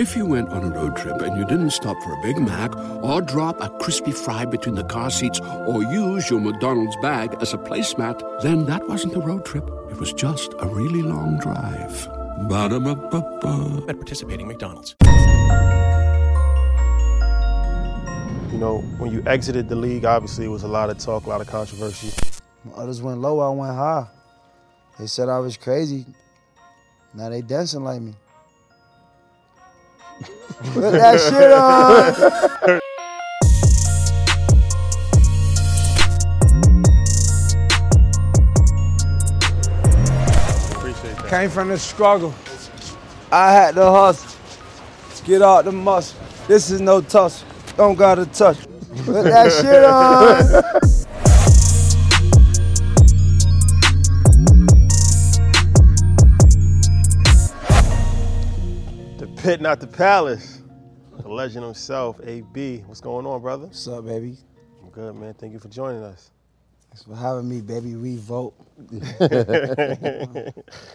If you went on a road trip and you didn't stop for a Big Mac or drop a crispy fry between the car seats or use your McDonald's bag as a placemat, then that wasn't a road trip. It was just a really long drive. Ba-da-ba-ba-ba. At participating McDonald's. You know, when you exited the league, obviously it was a lot of talk, a lot of controversy. When others went low, I went high. They said I was crazy. Now they dancing like me. Put that shit on. Appreciate that. Came from the struggle. I had to hustle. Get out the muscle. This is no tussle. Don't gotta touch. Put that shit on. The pit, not the palace. The legend himself, AB. What's going on, brother? What's up, baby? I'm good, man. Thank you for joining us. Thanks for having me, baby. We vote.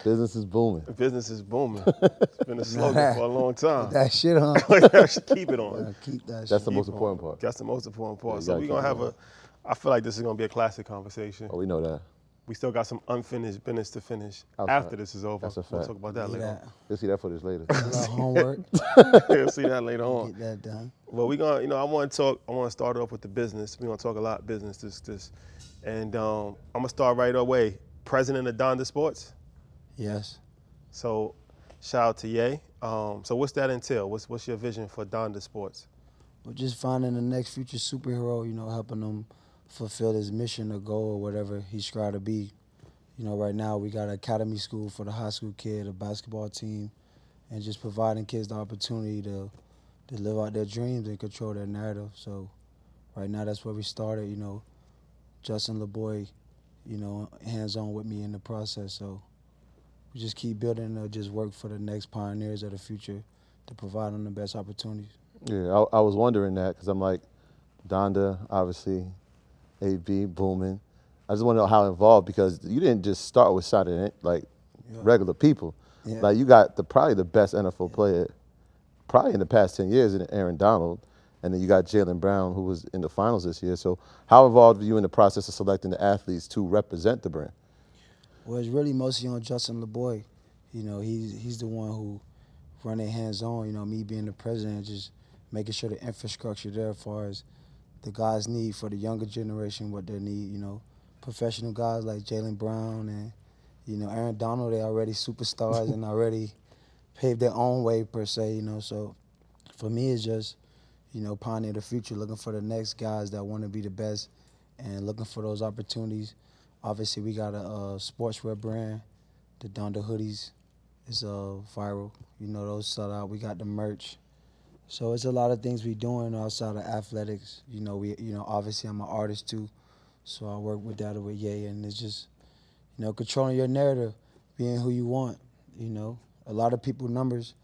Business is booming. Business is booming. It's been a slogan for a long time. That shit on. I should keep it on. Yeah, keep that That's shit. the most important part. That's the most important part. Yeah, so we're gonna have it a. I feel like this is gonna be a classic conversation. Oh, we know that. We still got some unfinished business to finish Outside. after this is over. That's a fact. We'll talk about that Do later. that. You'll see that footage later. Homework. on. We'll see that later on. Get that done. Well, we gonna, you know, I want to talk. I want to start off with the business. We gonna talk a lot business this, this, and um, I'm gonna start right away. President of Donda Sports. Yes. So, shout out to Ye. Um, so, what's that entail? What's what's your vision for Donda Sports? But just finding the next future superhero, you know, helping him fulfill his mission or goal or whatever he strive to be. You know, right now we got an academy school for the high school kid, a basketball team, and just providing kids the opportunity to to live out their dreams and control their narrative. So right now that's where we started, you know. Justin LaBoy, you know, hands on with me in the process. So we just keep building to just work for the next pioneers of the future to provide them the best opportunities. yeah, I, I was wondering that because I'm like, Donda, obviously, AB, booming. I just want to know how involved because you didn't just start with signing it like Yeah. regular people. Yeah. Like you got the probably the best NFL player, probably in the past ten years, in Aaron Donald, and then you got Jaylen Brown who was in the finals this year. So how involved were you in the process of selecting the athletes to represent the brand? Well, it's really mostly on Justin LaBoy. You know, he's he's the one who running hands on. You know, me being the president, just making sure the infrastructure there as far as the guys need for the younger generation, what they need. You know, professional guys like Jaylen Brown and you know Aaron Donald. They already superstars and already paved their own way per se. You know, so for me, it's just you know pioneer the future, looking for the next guys that want to be the best, and looking for those opportunities. Obviously, we got a, uh sportswear brand, the Donda hoodies. is uh, viral. You know, those sell out. We got the merch. So it's a lot of things we doing outside of athletics. You know, we you know obviously I'm an artist too, so I work with that with Ye, and it's just you know controlling your narrative, being who you want. You know, a lot of people numbers,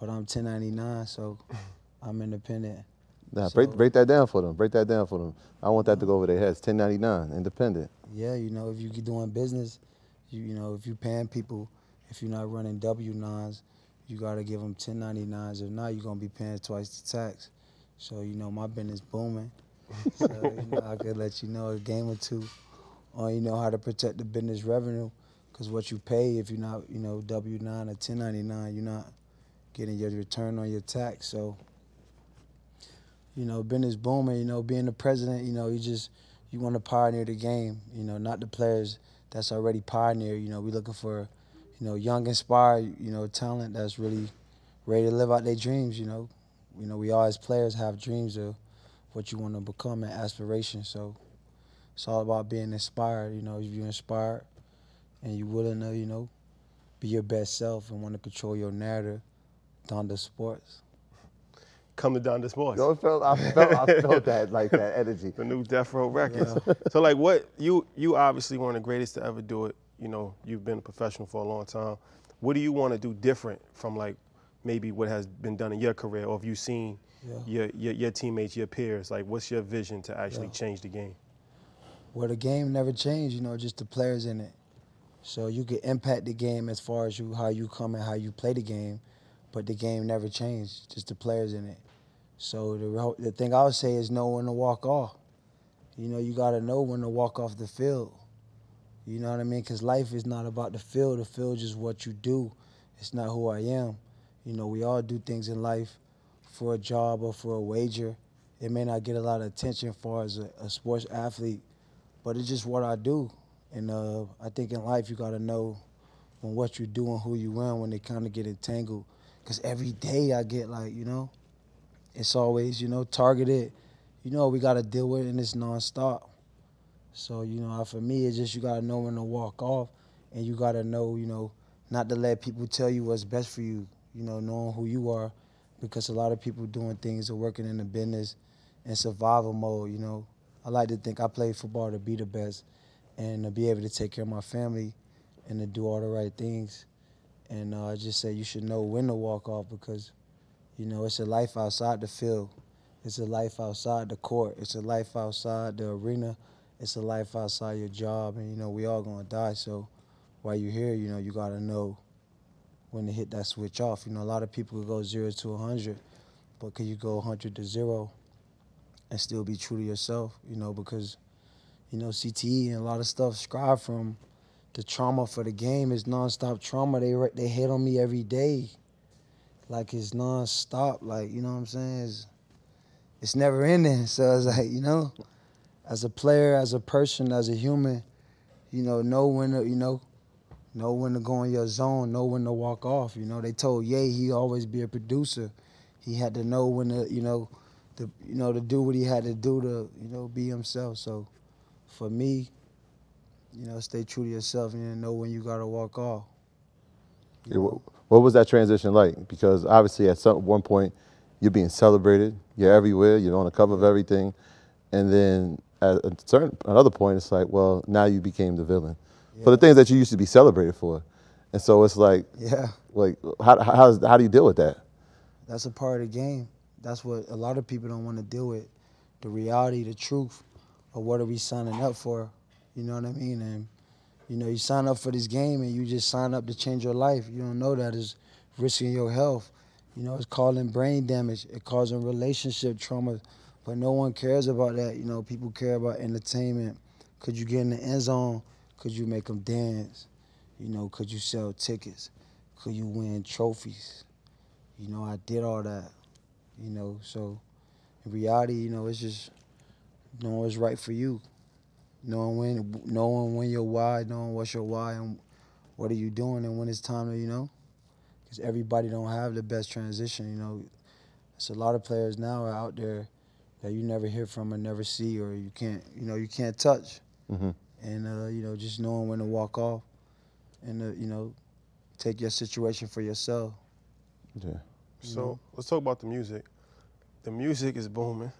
but I'm 1099, so I'm independent. Now, So- break, break that down for them. Break that down for them. I want that to go over their heads. 1099, independent. Yeah, you know, if you are doing business, you you know, if you paying people, if you're not running W nines, you gotta give them 1099s. If not, you're gonna be paying twice the tax. So you know, my business booming. so you know, I could let you know a game or two, on you know how to protect the business revenue, because what you pay if you're not you know W nine or 1099, you're not getting your return on your tax. So you know, business booming, you know, being the president, you know, you just you want to pioneer the game, you know, not the players that's already pioneer. You know, we looking for, you know, young, inspired, you know, talent that's really ready to live out their dreams. You know, you know, we all as players have dreams of what you want to become and aspirations. So it's all about being inspired. You know, if you're inspired and you're willing to, you know, be your best self and want to control your narrative, Donda Sports. Come to Donda Sports. Yo, it felt, I felt, I felt that, like that energy. the new Death Row Records. so like what you you obviously one of the greatest to ever do it. You know, you've been a professional for a long time. What do you want to do different from like maybe what has been done in your career or have you seen Yeah. your, your your teammates, your peers? Like what's your vision to actually Yeah. change the game? Well, the game never changed, you know, just the players in it. So you can impact the game as far as you how you come and how you play the game, but the game never changed. Just the players in it. So the the thing I would say is know when to walk off. You know, you got to know when to walk off the field. You know what I mean? Because life is not about the field. The field is what you do. It's not who I am. You know, we all do things in life for a job or for a wager. It may not get a lot of attention far as a, a sports athlete, but it's just what I do. And uh, I think in life you got to know when what you do and who you are when they kind of get entangled. Because every day I get like, you know, it's always, you know, targeted. You know, we got to deal with it and it's nonstop. So, you know, for me, it's just you got to know when to walk off and you got to know, you know, not to let people tell you what's best for you, you know, knowing who you are. Because a lot of people doing things or working in the business in survival mode, you know. I like to think I play football to be the best and to be able to take care of my family and to do all the right things. And uh, I just say you should know when to walk off because, you know, it's a life outside the field. It's a life outside the court. It's a life outside the arena. It's a life outside your job. And, you know, we all to die. So while you're here, you know, you got to know when to hit that switch off. You know, a lot of people go zero to 100, but can you go 100 to zero and still be true to yourself? You know, because, you know, CTE and a lot of stuff scribe from the trauma for the game is nonstop trauma. They they hit on me every day, like it's nonstop. Like you know what I'm saying? It's, it's never ending. So it's like you know, as a player, as a person, as a human, you know, know when to you know, know when to go in your zone, know when to walk off. You know, they told Ye he always be a producer. He had to know when to you know, to you know to do what he had to do to you know be himself. So, for me you know, stay true to yourself and know when you gotta walk off. Yeah, what, what was that transition like? Because obviously, at some one point, you're being celebrated. You're everywhere. You're on the cover of everything, and then at a certain another point, it's like, well, now you became the villain for the things that you used to be celebrated for, and so it's like, Yeah, like how how, how do you deal with that? that's a part of the game. That's what a lot of people don't want to deal with. The reality, the truth of what are we signing up for. You know what I mean? And you know, you sign up for this game and you just sign up to change your life. You don't know that is risking your health. You know, it's causing brain damage. It causing relationship trauma. But no one cares about that. You know, people care about entertainment. Could you get in the end zone? Could you make them dance? You know, could you sell tickets? Could you win trophies? You know, I did all that. You know, so in reality, you know, it's just knowing what's right for you. Knowing when, knowing when your why, knowing what's your why, and what are you doing, and when it's time to, you know, because everybody don't have the best transition. You know, it's a lot of players now are out there that you never hear from or never see, or you can't, you know, you can't touch. Mhm. And uh, you know, just knowing when to walk off, and uh, you know, take your situation for yourself. Yeah. So let's talk about the music. The music is booming.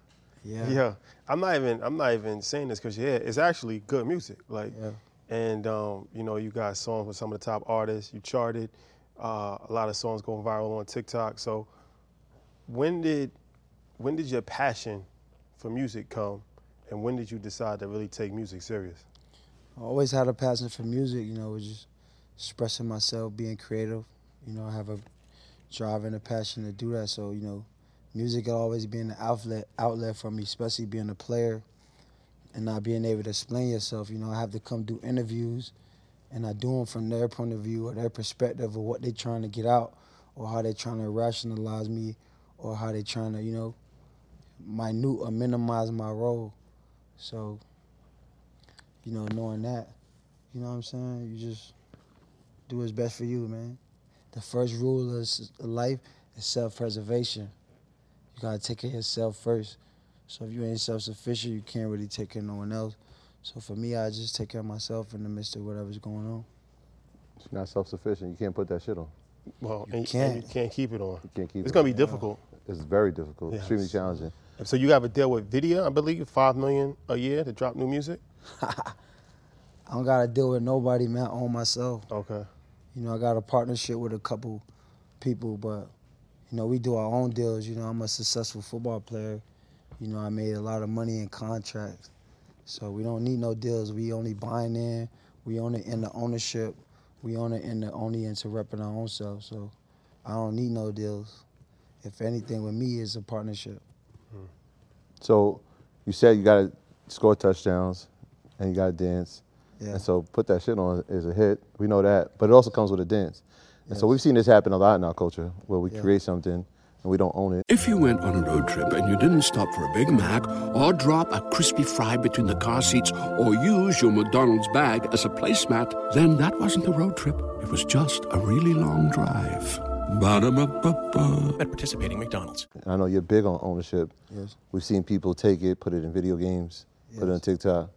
Yeah. Yeah, I'm not even I'm not even saying this because yeah, it's actually good music. Like, Yeah. and um, you know, you got songs with some of the top artists. You charted uh, a lot of songs going viral on TikTok. So, when did when did your passion for music come, and when did you decide to really take music serious? I always had a passion for music, you know, was just expressing myself, being creative. You know, I have a drive and a passion to do that. So, you know, music will always be an outlet outlet for me, especially being a player and not being able to explain yourself. You know, I have to come do interviews and I do them from their point of view or their perspective of what they're trying to get out or how they're trying to rationalize me or how they're trying to, you know, minute or minimize my role. So, you know, knowing that, you know what I'm saying? You just do what's best for you, man. The first rule of life is self-preservation. You gotta take care of yourself first. So if you ain't self-sufficient, you can't really take care of no one else. So for me, I just take care of myself in the midst of whatever's going on. It's not self-sufficient. You can't put that shit on. Well, You and, and can't. you can't keep it on. You can't keep It's it gonna on. be difficult. It's very difficult. Yes. Extremely challenging. So you have a deal with Video, I believe, five million a year to drop new music. I don't gotta deal with nobody, man. I own myself. Okay. You know, I got a partnership with a couple people, but you know, we do our own deals. You know, I'm a successful football player. You know, I made a lot of money in contracts, so we don't need no deals. We only buying in. We own it in the ownership. We own it in the only into repping our own self. So, I don't need no deals. If anything, with me, is a partnership. So you said you got to score touchdowns and you got to dance. Yeah. And so put that shit on is a hit. We know that. But it also comes with a dance. And so we've seen this happen a lot in our culture where we Yeah. create something and we don't own it. If you went on a road trip and you didn't stop for a Big Mac or drop a crispy fry between the car seats or use your McDonald's bag as a placemat, then that wasn't a road trip. It was just a really long drive. Ba-da-ba-ba-ba. at participating McDonald's. I know you're big on ownership. Yes. We've seen people take it, put it in video games, put it on TikTok.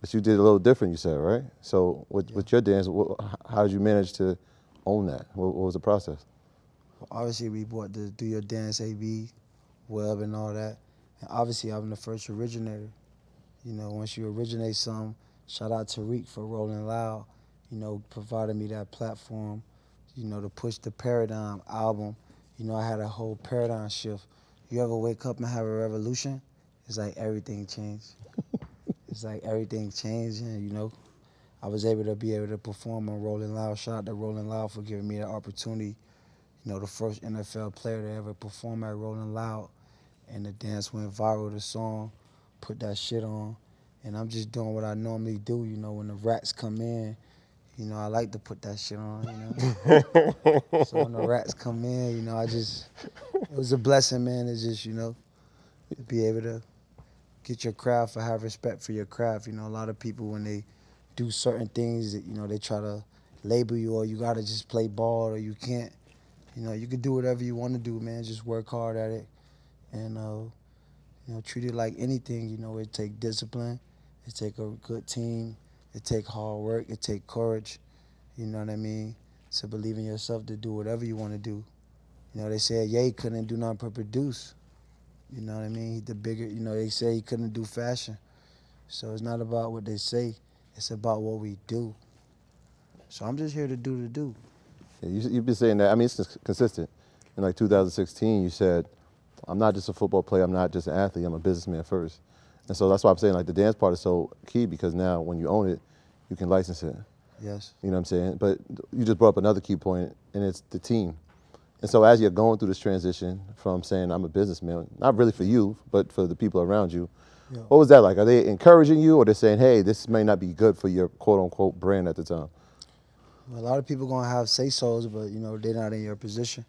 But you did a little different, you said, right? So with, with your dance, wh- how did you manage to own that? What, what was the process? Obviously, we bought the Do Your Dance AB, web, and all that. And obviously, I'm the first originator. You know, once you originate something, shout out to Reek for Rolling Loud, you know, providing me that platform, you know, to push the Paradigm album. You know, I had a whole paradigm shift. You ever wake up and have a revolution? It's like everything changed. it's like everything changed, and you know, I was able to be able to perform on Rolling Loud. Shout out to Rolling Loud for giving me the opportunity you know, the first NFL player to ever perform at Rolling Loud. And the dance went viral, the song, put that shit on. And I'm just doing what I normally do, you know, when the rats come in, you know, I like to put that shit on, you know. so when the rats come in, you know, I just, it was a blessing, man. It's just, you know, to be able to get your craft or have respect for your craft. You know, a lot of people, when they do certain things, that, you know, they try to label you or you got to just play ball or you can't. You know, you can do whatever you want to do, man. Just work hard at it, and uh, you know, treat it like anything. You know, it take discipline, it take a good team, it take hard work, it take courage. You know what I mean? To believe in yourself to do whatever you want to do. You know, they said Ye couldn't do nothing produce. You know what I mean? The bigger. You know, they say he couldn't do fashion. So it's not about what they say. It's about what we do. So I'm just here to do the do. Yeah, you, you've been saying that. I mean, it's cons- consistent. In like 2016, you said, "I'm not just a football player. I'm not just an athlete. I'm a businessman first. And so that's why I'm saying like the dance part is so key because now when you own it, you can license it. Yes. You know what I'm saying? But you just brought up another key point, and it's the team. And so as you're going through this transition from saying I'm a businessman, not really for you, but for the people around you, Yeah. what was that like? Are they encouraging you, or they're saying, "Hey, this may not be good for your quote unquote brand at the time"? A lot of people gonna have say so's, but you know they're not in your position.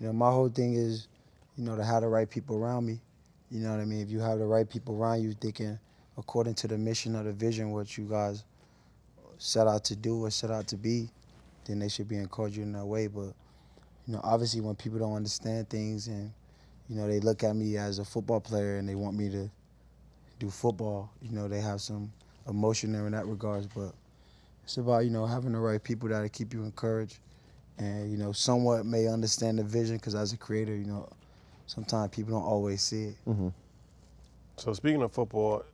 You know, my whole thing is, you know, to have the right people around me. You know what I mean? If you have the right people around you, thinking according to the mission or the vision, what you guys set out to do or set out to be, then they should be encouraging in that way. But you know, obviously, when people don't understand things and you know they look at me as a football player and they want me to do football, you know, they have some emotion there in that regards, but it's about you know having the right people that'll keep you encouraged, and you know somewhat may understand the vision because as a creator, you know, sometimes people don't always see it. So speaking of football,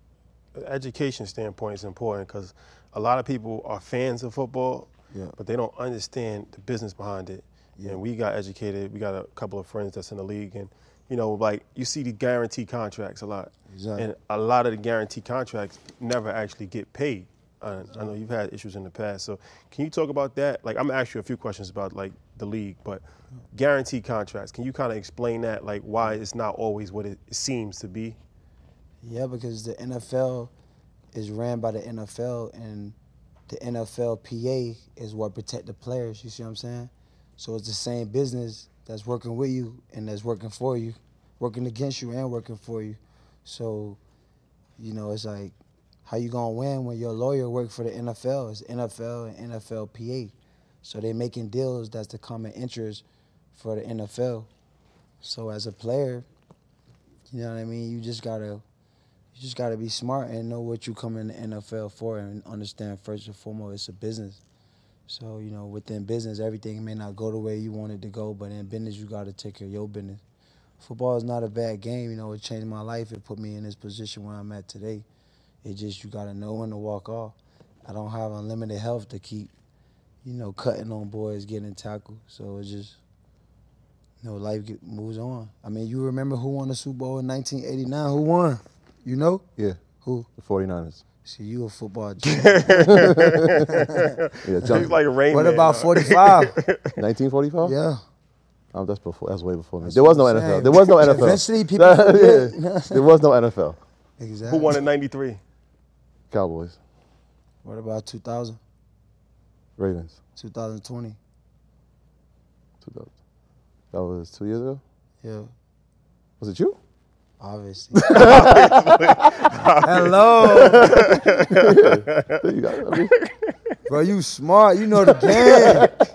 education standpoint is important because a lot of people are fans of football, Yeah. but they don't understand the business behind it. Yeah. And we got educated. We got a couple of friends that's in the league, and you know, like you see the guarantee contracts a lot, Exactly. and a lot of the guarantee contracts never actually get paid. Uh, I know you've had issues in the past, so can you talk about that? Like, I'm gonna ask you a few questions about like the league, but guarantee contracts. Can you kind of explain that, like why it's not always what it seems to be? Yeah, because the NFL is ran by the NFL, and the NFLPA is what protect the players. You see what I'm saying? So it's the same business that's working with you and that's working for you, working against you and working for you. So, you know, it's like, how you gonna win when your lawyer work for the NFL? It's NFL and NFLPA. So they making deals that's the common interest for the NFL. So as a player, you know what I mean. You just gotta you just got to be smart and know what you come in the NFL for and understand first and foremost it's a business. So, you know, within business, everything may not go the way you want it to go, but in business, you got to take care of your business. Football is not a bad game. You know, it changed my life. It put me in this position where I'm at today. It just, you got to know when to walk off. I don't have unlimited health to keep, you know, cutting on boys, getting tackled. So it's just, you know, life get, moves on. I mean, you remember who won the Super Bowl in 1989? Who won? You know? Yeah, Who? the 49ers. See, you a football champ. Yeah, He's jump- like Rain what Man, about dog. 45? 1945. yeah. Oh, that's before. That's way before me. There was no what NFL. There was no NFL. Eventually people forget. yeah. There was no NFL. Exactly. Who won in '93? Cowboys, What about 2000, Ravens. 2020? 2000. That was two years ago. Yeah, Was it you? obviously. Hello, There you go. I mean, bro. You smart. You know the game.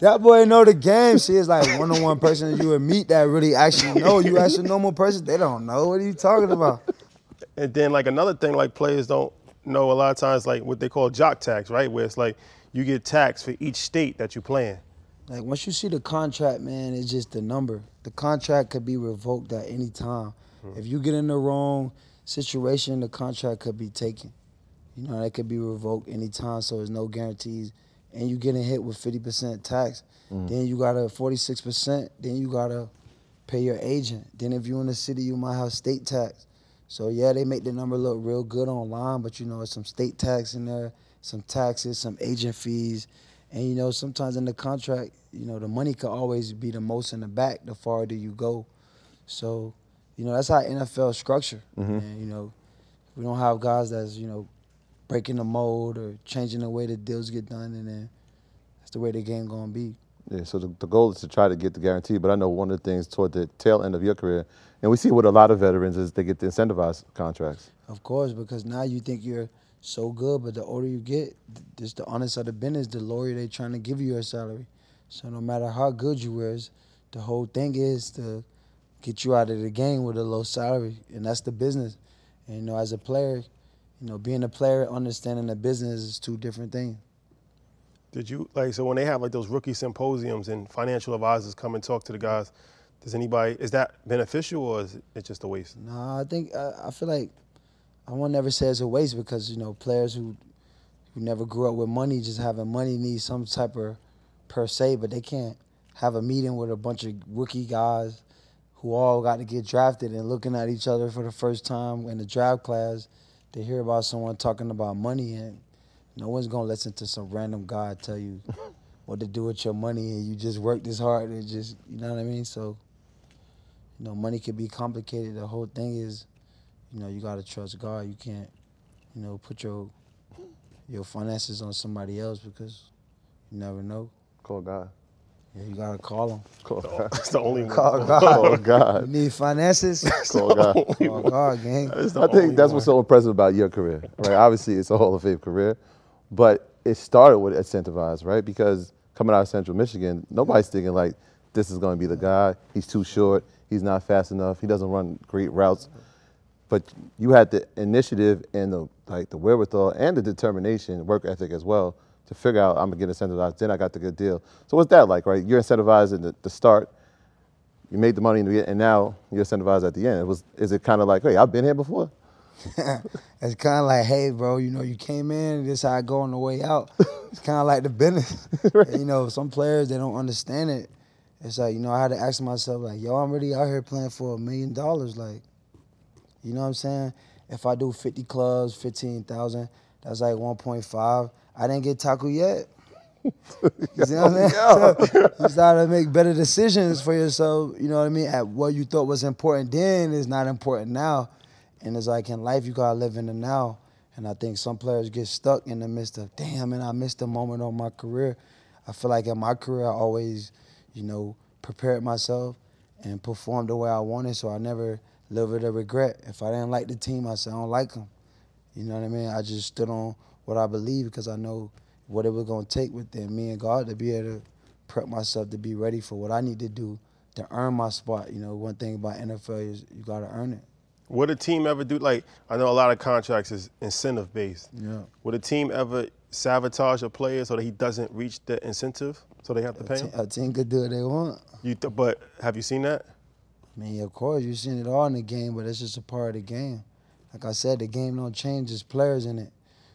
That boy know the game. She is like one-on-one person you would meet that really actually know. You ask a normal person, they don't know. What are you talking about? And then like another thing, like players don't know a lot of times, like what they call jock tax, right? Where it's like you get taxed for each state that you play in. Like once you see the contract, man, it's just the number. The contract could be revoked at any time. Mm-hmm. If you get in the wrong situation, the contract could be taken. You know, that could be revoked anytime, so there's no guarantees. And you getting hit with 50% tax. Mm. Then you got a 46%. Then you got to pay your agent. Then if you're in the city, you might have state tax. So yeah, they make the number look real good online, but you know, it's some state tax in there, some taxes, some agent fees. And you know, sometimes in the contract, you know, the money could always be the most in the back the farther you go. So, you know, that's how NFL structure. Mm-hmm. And you know, we don't have guys that's you know breaking the mold or changing the way the deals get done, and then that's the way the game gonna be. Yeah, so the, the goal is to try to get the guarantee, but I know one of the things toward the tail end of your career, and we see with a lot of veterans is they get the incentivized contracts. Of course, because now you think you're so good, but the older you get, just the honest of the business, the lower they trying to give you your salary. So no matter how good you is, the whole thing is to get you out of the game with a low salary, and that's the business. And you know, as a player, you know, being a player, understanding the business is two different things. Did you like so when they have like those rookie symposiums and financial advisors come and talk to the guys? Does anybody is that beneficial or is it just a waste? No, I think I, I feel like I won't never say it's a waste because you know players who who never grew up with money, just having money needs some type of per se, but they can't have a meeting with a bunch of rookie guys who all got to get drafted and looking at each other for the first time in the draft class. They hear about someone talking about money and no one's gonna listen to some random guy tell you what to do with your money and you just work this hard and just you know what I mean. So you know, money can be complicated. The whole thing is, you know, you gotta trust God. You can't, you know, put your your finances on somebody else because you never know. Call God. Yeah, you gotta call him. Call God. That's the only one. Call God. Call You God. need finances? Call God. Call God, gang. I think that's one. what's so impressive about your career, right? Obviously, it's a Hall of Fame career, but it started with incentivized, right? Because coming out of Central Michigan, nobody's thinking like this is going to be the guy. He's too short. He's not fast enough. He doesn't run great routes. But you had the initiative and the like the wherewithal and the determination, work ethic as well, to figure out I'm gonna get incentivized. Then I got the good deal. So what's that like, right? You're incentivized at the, the start. You made the money in the and now you're incentivized at the end. It was is it kind of like, hey, I've been here before? it's kind of like, hey, bro, you know, you came in, this is how I go on the way out. It's kind of like the business. And, you know, some players they don't understand it. It's like, you know, I had to ask myself, like, yo, I'm really out here playing for a million dollars. Like, you know what I'm saying? If I do 50 clubs, 15,000, that's like 1.5. I didn't get taco yet. You see what I'm saying? So you start to make better decisions for yourself, you know what I mean? At what you thought was important then is not important now. And it's like in life, you gotta live in the now. And I think some players get stuck in the midst of, damn, and I missed a moment on my career. I feel like in my career, I always, you know, prepared myself and performed the way I wanted, so I never live with a regret. If I didn't like the team, I said, I don't like them. You know what I mean? I just stood on what I believe because I know what it was gonna take within me and God to be able to prep myself to be ready for what I need to do to earn my spot. You know, one thing about NFL is you gotta earn it. Would a team ever do like I know a lot of contracts is incentive based. Yeah. Would a team ever sabotage a player so that he doesn't reach the incentive so they have to pay A, him? a team could do what they want. You th- but have you seen that? I mean, of course, you've seen it all in the game, but it's just a part of the game. Like I said, the game don't change, there's players in it.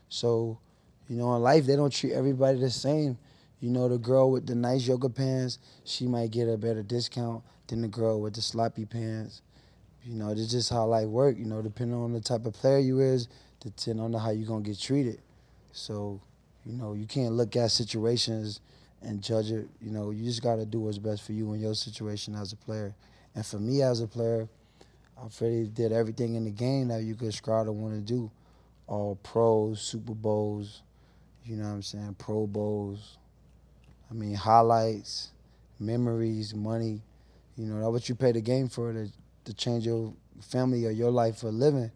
So, you know, in life, they don't treat everybody the same. You know, the girl with the nice yoga pants, she might get a better discount than the girl with the sloppy pants. You know, it's just how life work. You know, depending on the type of player you is, depending on how you gonna get treated. So, you know, you can't look at situations and judge it. You know, you just got to do what's best for you in your situation as a player. And for me as a player, I really did everything in the game that you could strive to want to do. All pros, Super Bowls, you know what I'm saying, Pro Bowls. I mean, highlights, memories, money. You know, that's what you pay the game for to, to change your family or your life for a living.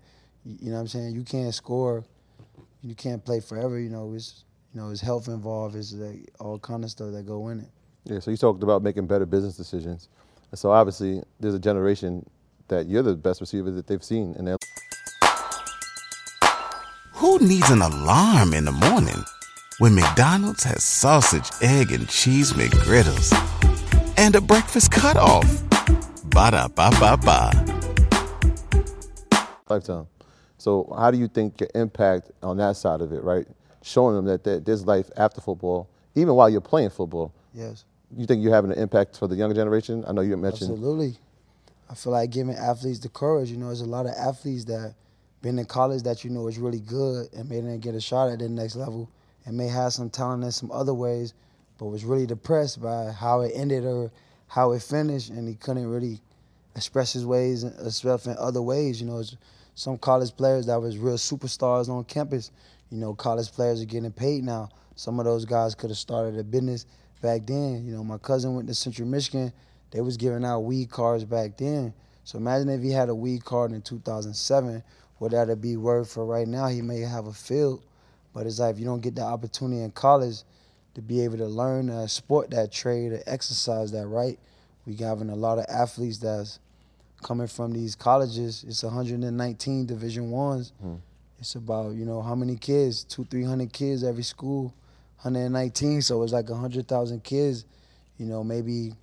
You, you know what I'm saying? You can't score, you can't play forever. You know, it's you know, it's health involved, it's like all kind of stuff that go in it. Yeah, so you talked about making better business decisions. And so obviously there's a generation that you're the best receiver that they've seen in their Who needs an alarm in the morning when McDonald's has sausage, egg, and cheese McGriddles and a breakfast cutoff? Ba da ba ba ba. lifetime. So how do you think your impact on that side of it, right? Showing them that there's life after football, even while you're playing football. Yes. You think you're having an impact for the younger generation? I know you mentioned Absolutely. I feel like giving athletes the courage. You know, there's a lot of athletes that been in college that you know is really good and may not get a shot at the next level and may have some talent in some other ways, but was really depressed by how it ended or how it finished, and he couldn't really express his ways and himself in other ways. You know, some college players that was real superstars on campus. You know, college players are getting paid now. Some of those guys could have started a business back then. You know, my cousin went to Central Michigan. They was giving out weed cards back then. So imagine if he had a weed card in 2007, what that'd be worth for right now. He may have a field, but it's like if you don't get the opportunity in college to be able to learn a sport that trade or exercise that right. We having a lot of athletes that's coming from these colleges. It's 119 Division Ones. Hmm. It's about you know how many kids, two, three hundred kids every school, 119. So it's like 100,000 kids. You know, maybe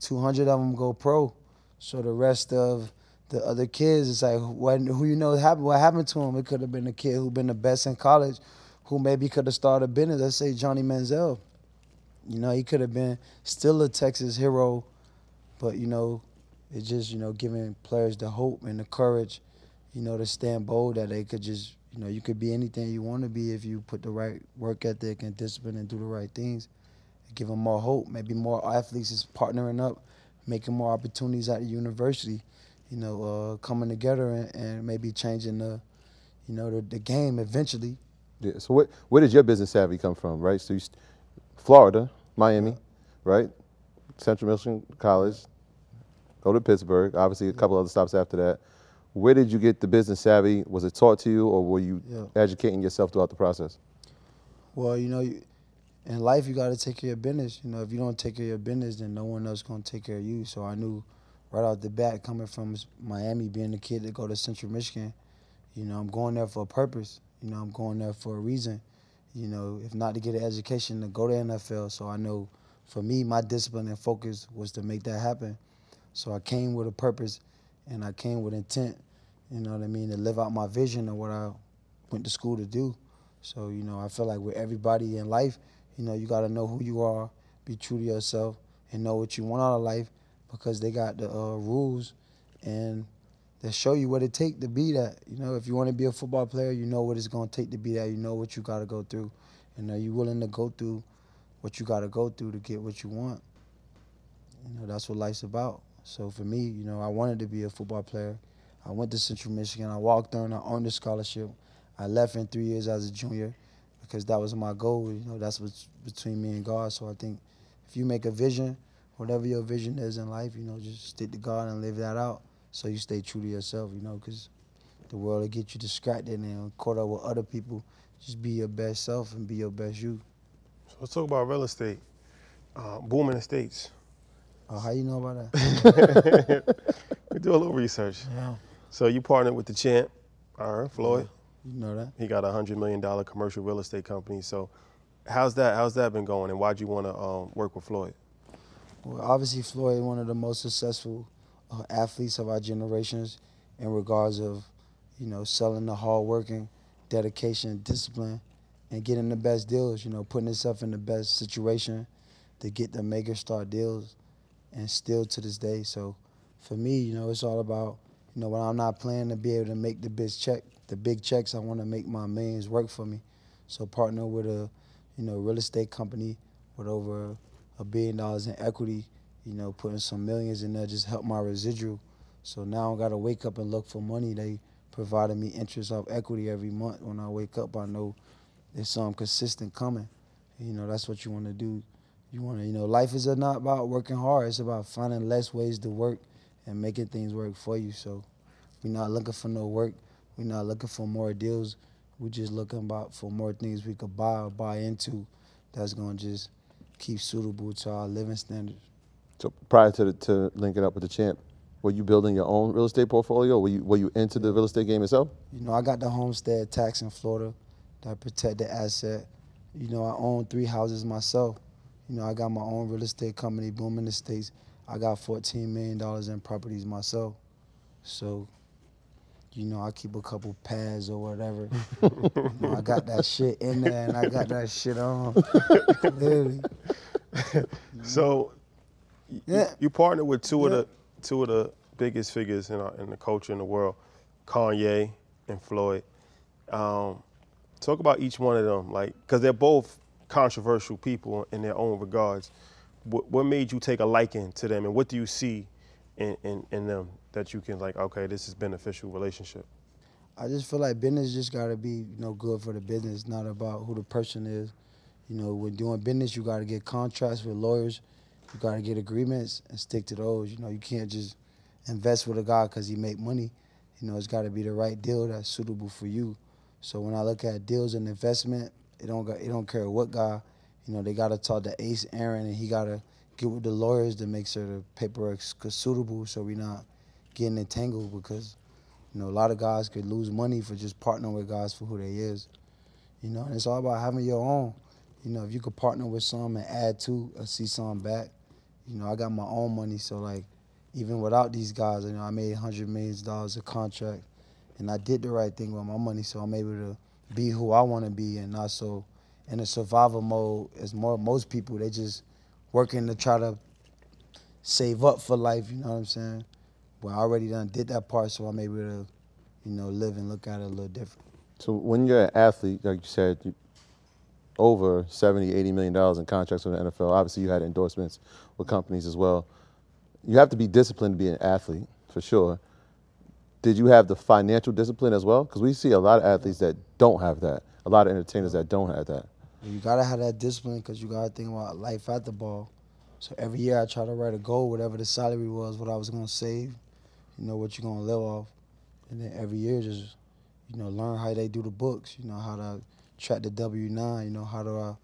200 of them go pro. So the rest of the other kids, it's like what, who you know happened, what happened to them. It could have been a kid who been the best in college, who maybe could have started a business. Let's say Johnny Manziel. You know, he could have been still a Texas hero, but you know, it's just you know giving players the hope and the courage, you know, to stand bold that they could just you know you could be anything you want to be if you put the right work ethic and discipline and do the right things. Give them more hope. Maybe more athletes is partnering up, making more opportunities at the university. You know, uh, coming together and, and maybe changing the, you know, the, the game eventually. Yeah. So where, where did your business savvy come from, right? So you, st- Florida, Miami, right? Central Michigan College, go to Pittsburgh. Obviously, a couple other stops after that. Where did you get the business savvy? Was it taught to you, or were you Yeah. educating yourself throughout the process? Well, you know, you, in life you got to take care of business. You know, if you don't take care of your business, then no one else gonna take care of you. So I knew right out the bat, coming from Miami, being a kid that go to Central Michigan, you know, I'm going there for a purpose. You know, I'm going there for a reason. You know, if not to get an education, to go to NFL. So I know, for me, my discipline and focus was to make that happen. So I came with a purpose, and I came with intent. You know what I mean? To live out my vision of what I went to school to do. So, you know, I feel like with everybody in life, you know, you got to know who you are, be true to yourself, and know what you want out of life because they got the uh, rules and they show you what it take to be that. You know, if you want to be a football player, you know what it's going to take to be that. You know what you got to go through. And are you willing to go through what you got to go through to get what you want? You know, that's what life's about. So for me, you know, I wanted to be a football player. I went to Central Michigan. I walked on. I earned a scholarship. I left in three years as a junior because that was my goal. You know, that's what's between me and God. So I think if you make a vision, whatever your vision is in life, you know, just stick to God and live that out. So you stay true to yourself. You know, because the world will get you distracted and caught up with other people. Just be your best self and be your best you. So let's talk about real estate. Uh, booming estates. Oh, how you know about that? We do a little research. yeah. So you partnered with the champ, uh, Floyd. You know that. He got a hundred million dollar commercial real estate company. So how's that? How's that been going? And why'd you want to um, work with Floyd? Well, obviously, Floyd, is one of the most successful uh, athletes of our generations in regards of, you know, selling the hard working, dedication, discipline, and getting the best deals, you know, putting himself in the best situation to get the mega star deals and still to this day. So for me, you know, it's all about, you know, when I'm not playing to be able to make the big check, the big checks, I want to make my millions work for me. So partner with a, you know, real estate company with over a billion dollars in equity. You know, putting some millions in there just help my residual. So now I got to wake up and look for money. They provided me interest off equity every month. When I wake up, I know there's something consistent coming. You know, that's what you want to do. You want to, you know, life is not about working hard. It's about finding less ways to work and making things work for you. So we're not looking for no work. We're not looking for more deals. We're just looking about for more things we could buy or buy into that's gonna just keep suitable to our living standards. So prior to the, to linking up with the champ, were you building your own real estate portfolio? Were you were you into the real estate game yourself? You know, I got the homestead tax in Florida that protect the asset. You know, I own three houses myself. You know, I got my own real estate company, Booming Estates. I got $14 million in properties myself. So, you know, I keep a couple pads or whatever. you know, I got that shit in there and I got that shit on. Literally. So, Yeah. you partner with two of the two of the biggest figures in, our, in the culture in the world, Kanye and Floyd. Um, talk about each one of them, like, because they're both controversial people in their own regards. What, what made you take a liking to them, and what do you see in, in, in them that you can like, okay, this is beneficial relationship? I just feel like business just gotta be, you know, good for the business, not about who the person is. You know, when doing business, you gotta get contracts with lawyers. You gotta get agreements and stick to those. You know, you can't just invest with a guy because he make money. You know, it's gotta be the right deal that's suitable for you. So when I look at deals and investment, it don't it don't care what guy. You know, they gotta talk to Ace Aaron, and he gotta get with the lawyers to make sure the paperwork's suitable, so we're not getting entangled because you know, a lot of guys could lose money for just partnering with guys for who they is. You know, and it's all about having your own. You know, if you could partner with some and add to or see some back. You know, I got my own money, so like, even without these guys, you know, I made hundred millions dollars a contract, and I did the right thing with my money, so I'm able to be who I want to be, and not so in a survival mode. As more most people, they just working to try to save up for life. You know what I'm saying? Well, I already done did that part, so I'm able to, you know, live and look at it a little different. So when you're an athlete, like you said, you, over 70, 80 million dollars in contracts with the NFL. Obviously, you had endorsements with companies as well. You have to be disciplined to be an athlete, for sure. Did you have the financial discipline as well? Because we see a lot of athletes that don't have that. A lot of entertainers that don't have that. You gotta have that discipline because you gotta think about life at the ball. So every year I try to write a goal, whatever the salary was, what I was gonna save, you know, what you're gonna live off. And then every year just, you know, learn how they do the books, you know, how to track the W nine, you know, how to uh,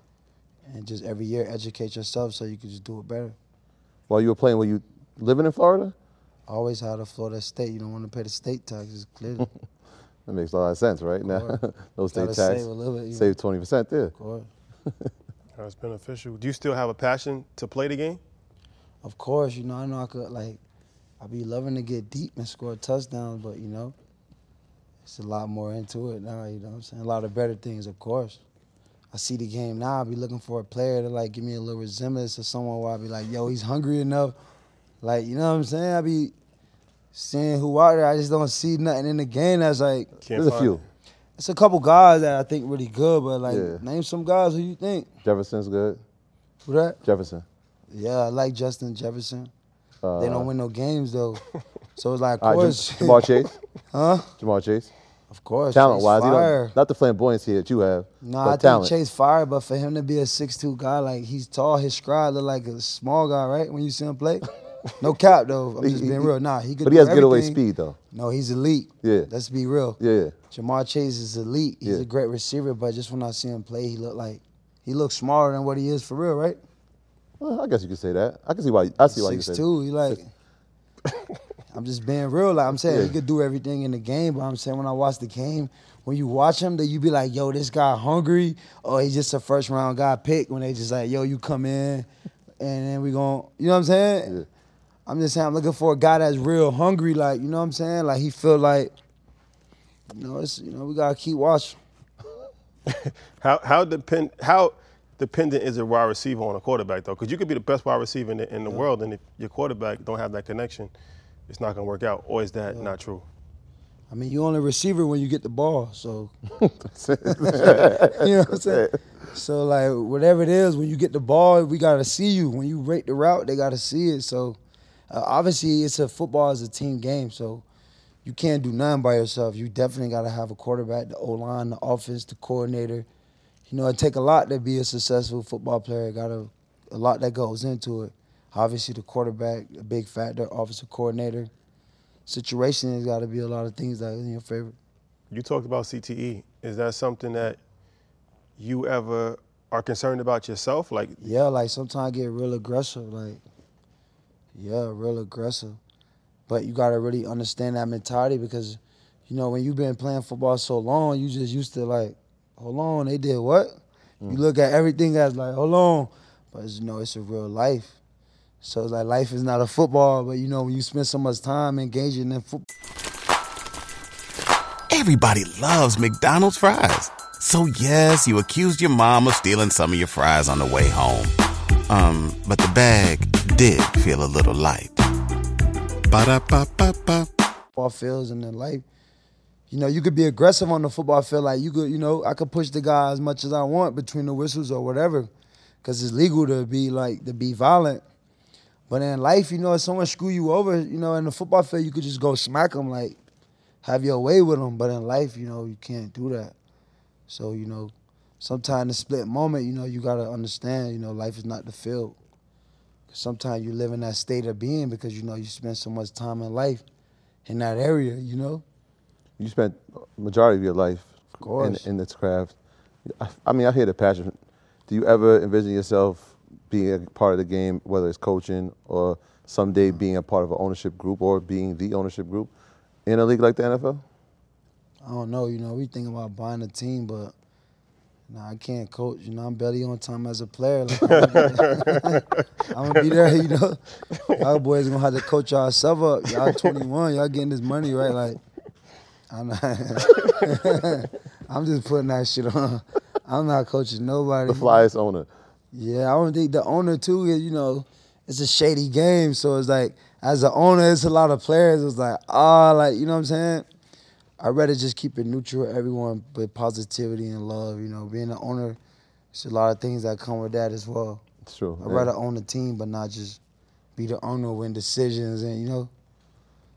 and just every year educate yourself so you can just do it better. While you were playing, were you living in Florida? I always had a Florida state, you don't want to pay the state taxes, clearly. That makes a lot of sense, right? Now, Course. those state Gotta tax save a little bit, save twenty percent there. Of course. That's beneficial. Do you still have a passion to play the game? Of course, you know, I know I could like I'd be loving to get deep and score touchdowns, but you know, it's a lot more into it now, you know what I'm saying? A lot of better things, of course. I see the game now, I be looking for a player to like give me a little resemblance to someone where I be like, yo, he's hungry enough. Like, you know what I'm saying? I be seeing who out there, I just don't see nothing in the game that's like Can't There's a find few. it. it's a couple guys that I think really good, but like Yeah. name some guys who you think. Jefferson's good. Who that? Jefferson. Yeah, I like Justin Jefferson. Uh, they don't win no games though. So it's like, of all right, course. Jam- Ja'Marr Chase. huh? Ja'Marr Chase. Of course. Talent wise, Chase fire. not the flamboyancy that you have, No, but I talent. think Chase fire, but for him to be a six-two guy, like he's tall, his stride look like a small guy, right? When you see him play, no cap though. I'm just being real. Nah, he could. but he has getaway speed though. No, he's elite. Yeah. Let's be real. Yeah. Ja'Marr Chase is elite. He's Yeah. a great receiver, but just when I see him play, he look like he looks smaller than what he is for real, right? Well, I guess you could say that. I can see why. I see why you Six say. two. He like. I'm just being real. Like I'm saying, Yeah. he could do everything in the game, but I'm saying when I watch the game, when you watch him, that you be like, yo, this guy hungry, or he's just a first round guy pick. When they just like, yo, you come in, and then we gon' you know what I'm saying? Yeah. I'm just saying, I'm looking for a guy that's real hungry, like you know what I'm saying? Like he feel like, you know, it's you know we gotta keep watching. How how depend how dependent is a wide receiver on a quarterback though? Because you could be the best wide receiver in the, in the world, and if your quarterback don't have that connection, it's not gonna work out. Or is that not true? I mean, you only receiver when you get the ball, so you know what I'm saying. So like whatever it is, when you get the ball, we gotta see you. When you rate the route, they gotta see it. So uh, obviously, it's a football is a team game. So you can't do nothing by yourself. You definitely gotta have a quarterback, the O line, the offense, the coordinator. You know, it take a lot to be a successful football player. Got a, a lot that goes into it. Obviously, the quarterback, a big factor, offensive coordinator. Situation has got to be a lot of things that are in your favor. You talked about CTE. Is that something that you ever are concerned about yourself? Like, Yeah, like sometimes I get real aggressive. Like, yeah, real aggressive. But you gotta really understand that mentality because, you know, when you've been playing football so long, you just used to like, hold on, they did what? You mm. look at everything as like, hold on, but it's, you know, it's a real life. So it's like life is not a football, but you know, when you spend so much time engaging in football. Everybody loves McDonald's fries. So yes, you accused your mom of stealing some of your fries on the way home. Um, but the bag did feel a little light. Ba-da-ba-ba-ba. football and in life. You know, you could be aggressive on the football field. Like you could, you know, I could push the guy as much as I want between the whistles or whatever, because it's legal to be like to be violent. But in life, you know, if someone screw you over, you know, in the football field, you could just go smack them, like have your way with them. But in life, you know, you can't do that. So you know, sometimes in the split moment, you know, you gotta understand, you know, life is not the field. Sometimes you live in that state of being because you know you spend so much time in life in that area, you know. You spent majority of your life in, course. in this craft. I, I mean, I hear the passion. Do you ever envision yourself being a part of the game, whether it's coaching or someday being a part of an ownership group or being the ownership group in a league like the NFL? I don't know, you know, we think about buying a team, but nah, I can't coach. You know, I'm barely on time as a player. Like, I'm, gonna be, I'm gonna be there, you know. Y'all boys gonna have to coach yourself up. Y'all 21, y'all getting this money, right? Like, I'm not. I'm just putting that shit on. I'm not coaching nobody. The Flyers owner. Yeah, I don't think the owner too. is, You know, it's a shady game, so it's like as an owner, it's a lot of players. It's like ah, like you know what I'm saying. I'd rather just keep it neutral, everyone, with positivity and love. You know, being an owner, it's a lot of things that come with that as well. It's true. I'd yeah. rather own the team, but not just be the owner when decisions and you know.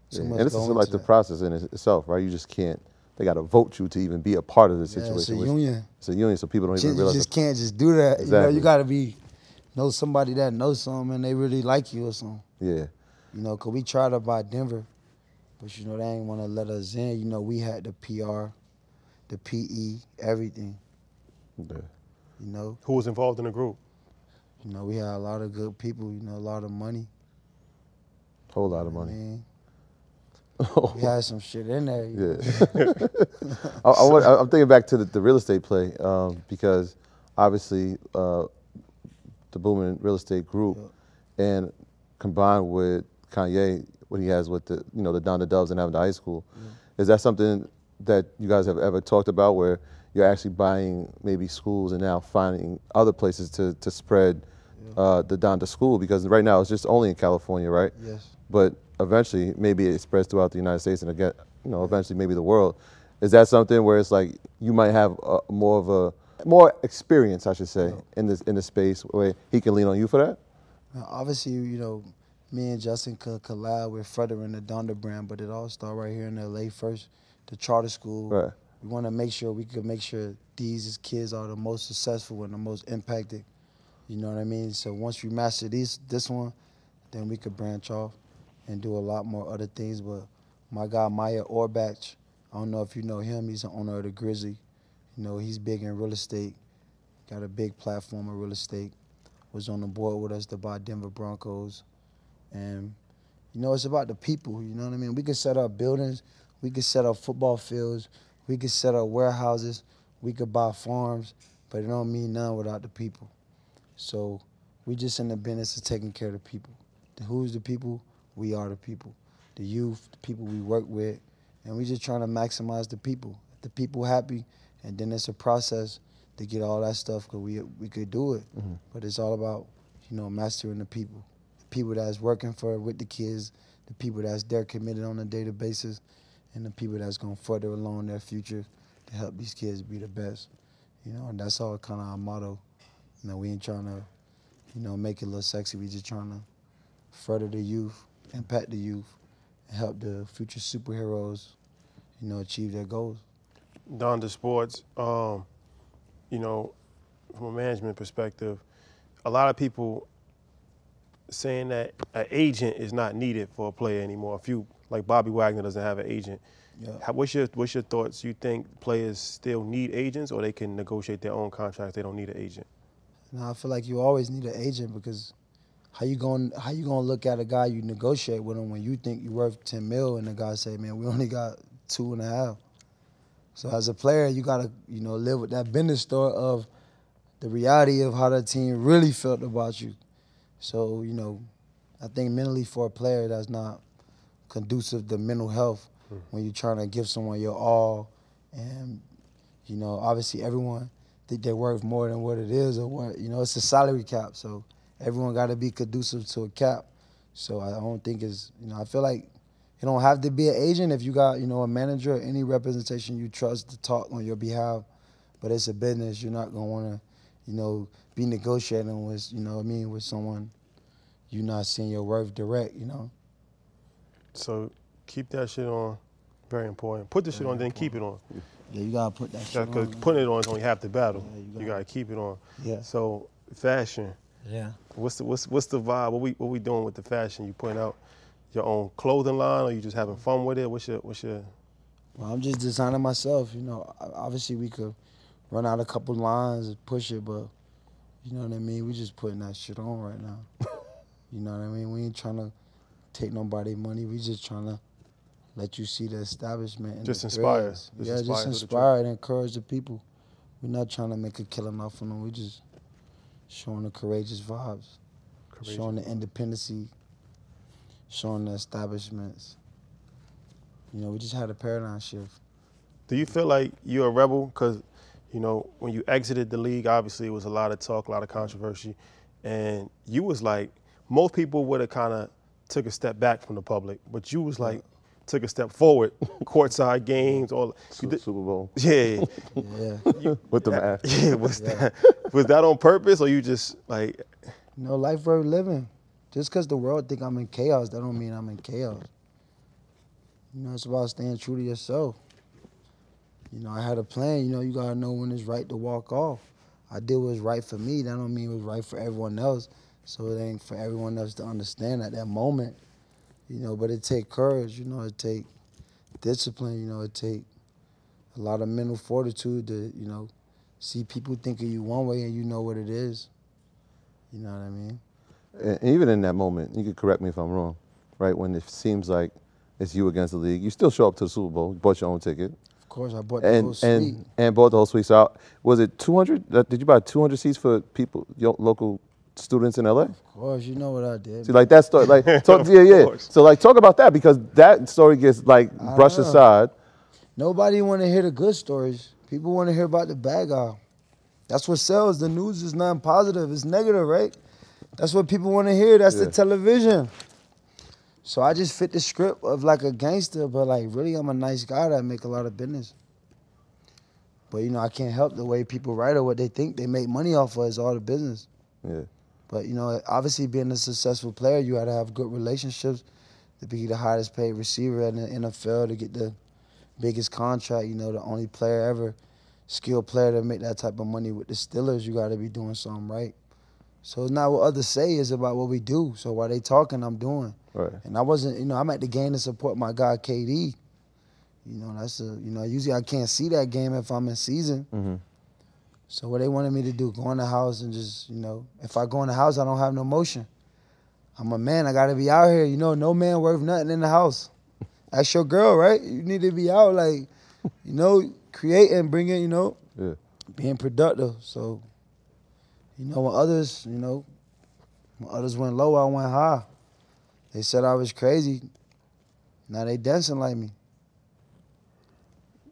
so Yeah. And this is like the that. process in itself, right? You just can't. They got to vote you to even be a part of the Yeah, situation. it's a union. It's a union, so people don't Just, even realize. you just can't just do that. You know, Exactly. you got to be know somebody that knows something and they really like you or something. yeah. You know, 'cause we tried to buy Denver, but you know they ain't want to let us in. You know, we had the PR, the PE, everything. yeah. You know, who was involved in the group? you know we had a lot of good people. You know, a lot of money. Whole lot of I money. mean, we had some shit in there. you know. Yeah. I, I, want- I'm thinking back to the, the real estate play um, because obviously uh, the booming real estate group and combined with Kanye, what he has with the you know the the Doves and Avenue High School, is that something that you guys have ever talked about where you're actually buying maybe schools and now finding other places to, to spread uh, the Donda school because right now it's just only in California, right? Yes. but eventually maybe it spreads throughout the United States and again, you know, eventually maybe the world. Is that something where it's like you might have a, more of a more experience, I should say, in this in the space where he can lean on you for that? Now, obviously, you know, me and Justin could collab with furthering the Donda brand, but it all started right here in LA first, the charter school. Right. We want to make sure we could make sure these kids are the most successful and the most impacted. You know what I mean? So once we master these this one, then we could branch off and do a lot more other things. But my guy Maya Orbach, I don't know if you know him. He's the owner of the Grizzly. You know, he's big in real estate. Got a big platform of real estate. Was on the board with us to buy Denver Broncos. And you know, it's about the people, you know what I mean? We can set up buildings, we can set up football fields, we can set up warehouses, we could buy farms, but it don't mean none without the people. So we just in the business of taking care of the people. The who's the people? We are the people. The youth, the people we work with, and we just trying to maximize the people. The people happy, and then it's a process to get all that stuff because we we could do it. Mm-hmm. But it's all about you know mastering the people, people that's working for with the kids, the people that's there committed on a daily basis, and the people that's gonna further along their future to help these kids be the best. You know, and that's all kind of our motto. You know, we ain't trying to, you know, make it look sexy. We just trying to further the youth, impact the youth, and help the future superheroes, you know, achieve their goals. Donda Sports, um, you know, from a management perspective, a lot of people saying that an agent is not needed for a player anymore. A few, like Bobby Wagner doesn't have an agent. Yeah. How, what's your What's your thoughts? You think players still need agents, or they can negotiate their own contracts? They don't need an agent. Now I feel like you always need an agent because how you going how you gonna look at a guy you negotiate with him when you think you're worth ten mil and the guy say, man, we only got two and a half. So as a player, you gotta you know live with that business story of the reality of how that team really felt about you. So you know, I think mentally for a player that's not conducive to mental health hmm. when you're trying to give someone your all, and you know obviously everyone think they're worth more than what it is or what you know it's a salary cap. So everyone got to be conducive to a cap. So i don't think it's you know i feel like you don't have to be an agent if you got you know a manager or any representation you trust to talk on your behalf but it's a business. You're not going to want to you know be negotiating with you know what i mean with someone you're not seeing your worth direct you know So keep that shit on. Very important. Put the shit on, then keep it on. yeah you got to put that shit Because on putting it on is only half the battle. Yeah, you you, gotta- gotta keep it on. Yeah. So fashion. yeah What's the what's what's the vibe? What we what we doing with the fashion? You putting out your own clothing line, or you just having fun with it? What's your what's your Well, I'm just designing myself. You know, obviously we could run out a couple lines and push it, but you know what I mean. We just putting that shit on right now. you know what I mean. We ain't trying to take nobody money. We just trying to let you see the establishment. And Just the inspire. Just yeah, inspire just inspire and encourage the people. We're not trying to make a killing off of them. We just showing the courageous vibes, Courageous showing the independency, showing the establishments. You know, we just had a paradigm shift. Do you feel like you're a rebel? Because, you know, when you exited the league, obviously it was a lot of talk, a lot of controversy, and you was like, most people would have kind of took a step back from the public, but you was like, took a step forward, courtside games, all. You Su- did, Super Bowl yeah, Yeah. with the mask. yeah. Was that was that on purpose, or you just like? No, life worth living. Just because the world think I'm in chaos, that don't mean I'm in chaos. You know, it's about staying true to yourself. You know, I had a plan. You know, you gotta know when it's right to walk off. I did what's right for me. That don't mean it was right for everyone else. So it ain't for everyone else to understand at that moment. You know, but it take courage. You know, it take discipline. You know, it take a lot of mental fortitude to you know see people think of you one way and you know what it is. You know what I mean? And even in that moment, you could correct me if I'm wrong, right? When it seems like it's you against the league, you still show up to the Super Bowl. You bought your own ticket, course, I bought the whole and suite. and and bought the whole suite. So I- was it 200? uh, Did you buy 200 seats for people, your local students in LA? of course, you know what I did. See, like that story, like talk, yeah, yeah. So like talk about that because that story gets like brushed know. aside. Nobody want to hear the good stories. People want to hear about the bad guy. That's what sells. The news is not positive. It's negative, right? That's what people want to hear. That's Yeah. the television. So I just fit the script of like a gangster, but like really, I'm a nice guy that make a lot of business. But you know, I can't help the way people write or what they think they make money off of is all the business. Yeah, But you know, obviously being a successful player, you got to have good relationships to be the highest paid receiver in the NFL to get the biggest contract. You know, the only player ever, skilled player to make that type of money with the Steelers. You got to be doing something right. So it's not what others say; it's about what we do. So while they talking, I'm doing. right. And I wasn't, you know, I'm at the game to support my guy KD. You know, that's a, you know, usually I can't see that game if I'm in season. Mhm. So what they wanted me to do, go in the house and just, you know, if I go in the house, I don't have no motion. I'm a man, I gotta be out here. You know, no man worth nothing in the house. That's your girl, right? You need to be out, like, you know, creating, and bringing, you know, Yeah. being productive. So, you know, when others, you know, when others went low, I went high. They said I was crazy. Now they dancing like me.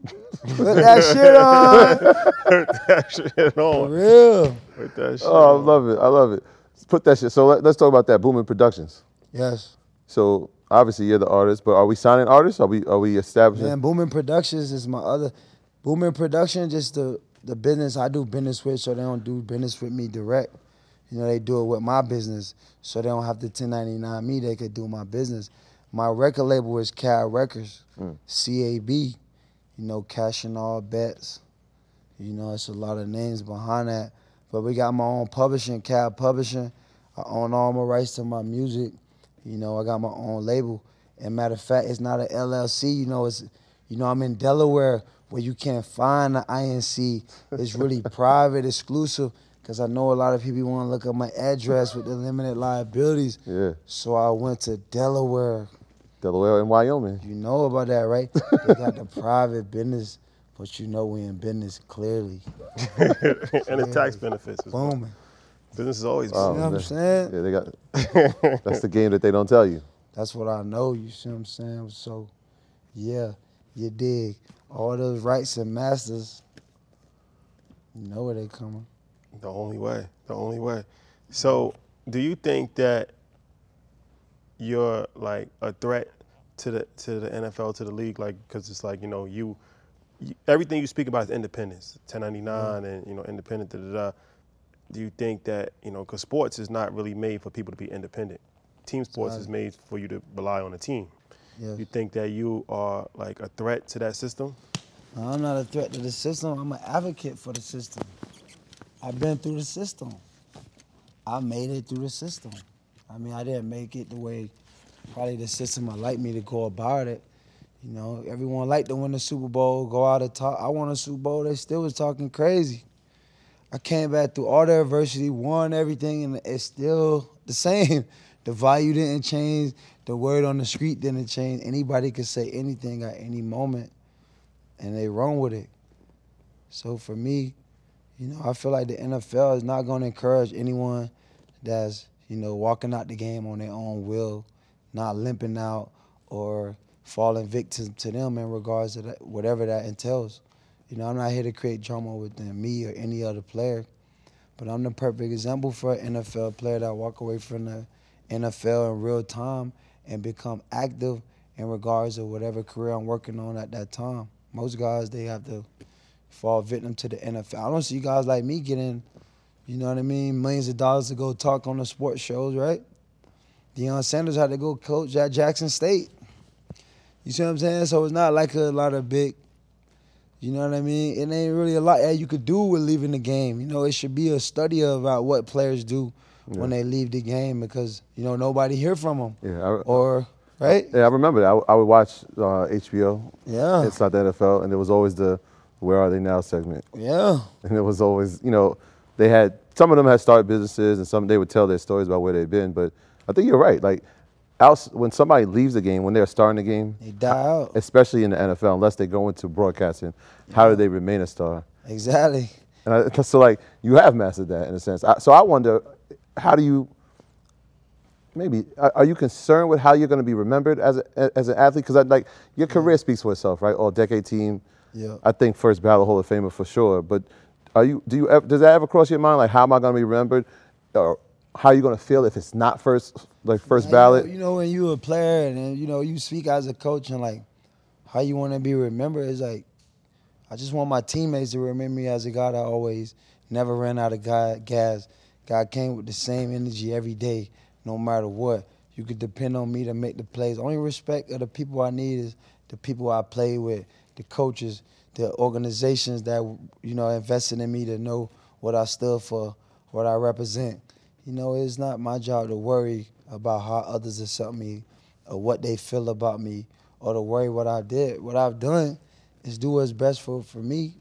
Put that shit on. Put that shit For on. real. Put that shit Oh, I love it. I love it. Put that shit. So let, us talk about that Booming Productions. Yes. So obviously you're the artist, but are we signing artists? Are we are we establishing? Man, Booming Productions is my other. Booming Production, just to the business I do business with, so they don't do business with me direct. You know, they do it with my business, so they don't have to 1099 me. They could do my business. My record label is CAB Records, mm. CAB. You know, cashing all bets. You know, it's a lot of names behind that. But we got my own publishing, CAB Publishing. I own all my rights to my music. You know, I got my own label. And matter of fact, it's not an LLC. You know, it's you know, I'm in Delaware where you can't find the INC. It's really private, exclusive. Cause I know a lot of people want to look up my address with the limited liabilities. Yeah. So I went to Delaware. Delaware and Wyoming. You know about that, right? they got the private business, but you know we in business clearly. and the tax benefits. As well. Booming. Business is always Oh, You know what I'm oh, saying? Yeah, they got. that's the game that they don't tell you. That's what I know. You see what I'm saying? So, yeah, you dig. All those rights and masters, you know where they coming. the only way. The only way. So, do you think that you're like a threat to the to the NFL to the league? Like, because it's like you know you, you everything you speak about is independence, 1099, and you know independent. Da, da, da. Do you think that you know because sports is not really made for people to be independent? Team sports is made for you to rely on a team. Yes. You think that you are like a threat to that system? I'm not a threat to the system. I'm an advocate for the system. I've been through the system. I made it through the system. I mean, I didn't make it the way probably the system would like me to go about it. You know, everyone liked to win the Super Bowl, go out and talk. I won a Super Bowl, they still was talking crazy. I came back through all the adversity, won everything, and it's still the same. The value didn't change. The word on the street didn't change. Anybody could say anything at any moment, and they run with it. So for me, you know, I feel like the NFL is not going to encourage anyone that's, you know, walking out the game on their own will, not limping out or falling victim to them in regards to that, whatever that entails. You know, I'm not here to create drama within me or any other player, but I'm the perfect example for an NFL player that walk away from the NFL in real time and become active in regards to whatever career I'm working on at that time. Most guys they have to fall victim to the NFL. I don't see guys like me getting, you know what I mean, millions of dollars to go talk on the sports shows, right? Deion Sanders had to go coach at Jackson State. You see what I'm saying? So it's not like a lot of big, you know what I mean? It ain't really a lot that you could do with leaving the game. You know, it should be a study about uh, what players do when they leave the game because, you know, nobody hear from them. Yeah, I- Or, right? Yeah, I remember that. I, I would watch uh, HBO. Yeah. It's not the NFL, and there was always the "Where Are They Now" segment, Yeah. and it was always, you know, they had some of them had started businesses, and some they would tell their stories about where they've been. But I think you're right. Like, when somebody leaves the game, when they're starting the game, They die out. especially in the NFL, unless they go into broadcasting, how do they remain a star? Exactly. And I, so, like, you have mastered that in a sense. I, so I wonder, how do you? Maybe are are you concerned with how you're going to be remembered as a, as an athlete? Because like your mm. career speaks for itself, right? All decade team. Yeah. I think first ballot Hall of Famer for sure. But are you? Do you? Ever, does that ever cross your mind? Like, how am I going to be remembered? Or how are you going to feel if it's not first, like first ballot? You know, you know, when you're a player and then, you know you speak as a coach and like how you want to be remembered is like I just want my teammates to remember me as a guy that always never ran out of gas. God came with the same energy every day, no matter what. You could depend on me to make the plays. Only respect of the people I need is the people I play with, the coaches, the organizations that you know invested in me to know what I stood for, what I represent. You know, it's not my job to worry about how others accept me or what they feel about me or to worry what I did. What I've done is do what's best for, for me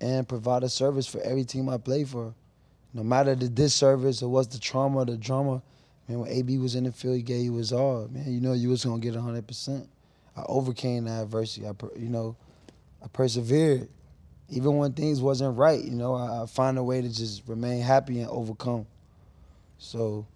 and provide a service for every team I play for. No matter the disservice or what's the trauma or the drama, man, when AB was in the field, he gave you his all. Man, you know you was gonna get 100%. I overcame the adversity. I, you know, I persevered. Even when things wasn't right, you know, I, I find a way to just remain happy and overcome. So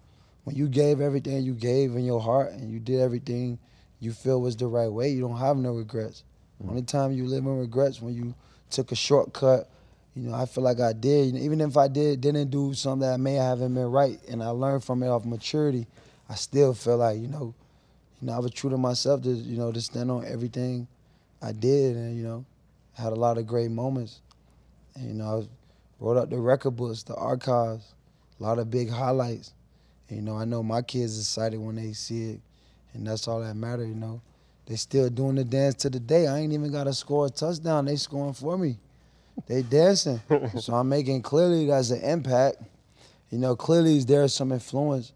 when you gave everything you gave in your heart and you did everything you feel was the right way, you don't have no regrets. Mm-hmm. Only time you live in regrets when you took a shortcut. You know, I feel like I did. Even if I did didn't do something that may haven't been right, and I learned from it off maturity, I still feel like you know, you know, I was true to myself to you know to stand on everything I did, and you know, had a lot of great moments, And, you know, I wrote up the record books, the archives, a lot of big highlights. And, you know, I know my kids excited when they see it, and that's all that matter. You know, they still doing the dance to the day. I ain't even got to score a touchdown. They scoring for me. They dancing. so I'm making clearly that's an impact. You know, clearly there's some influence,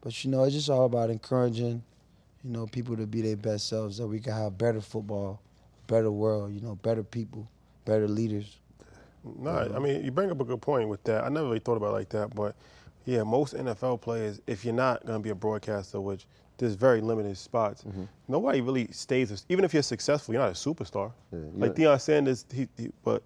but you know, it's just all about encouraging, you know, people to be their best selves, that we can have better football, better world, you know, better people, better leaders. No, I mean you bring up a good point with that. I never really thought about it like that, but yeah, most NFL players, if you're not going to be a broadcaster, which there's very limited spots, mm-hmm. nobody really stays. Even if you're successful, you're not a superstar. Yeah, like you're- Deion Sanders, he, he, but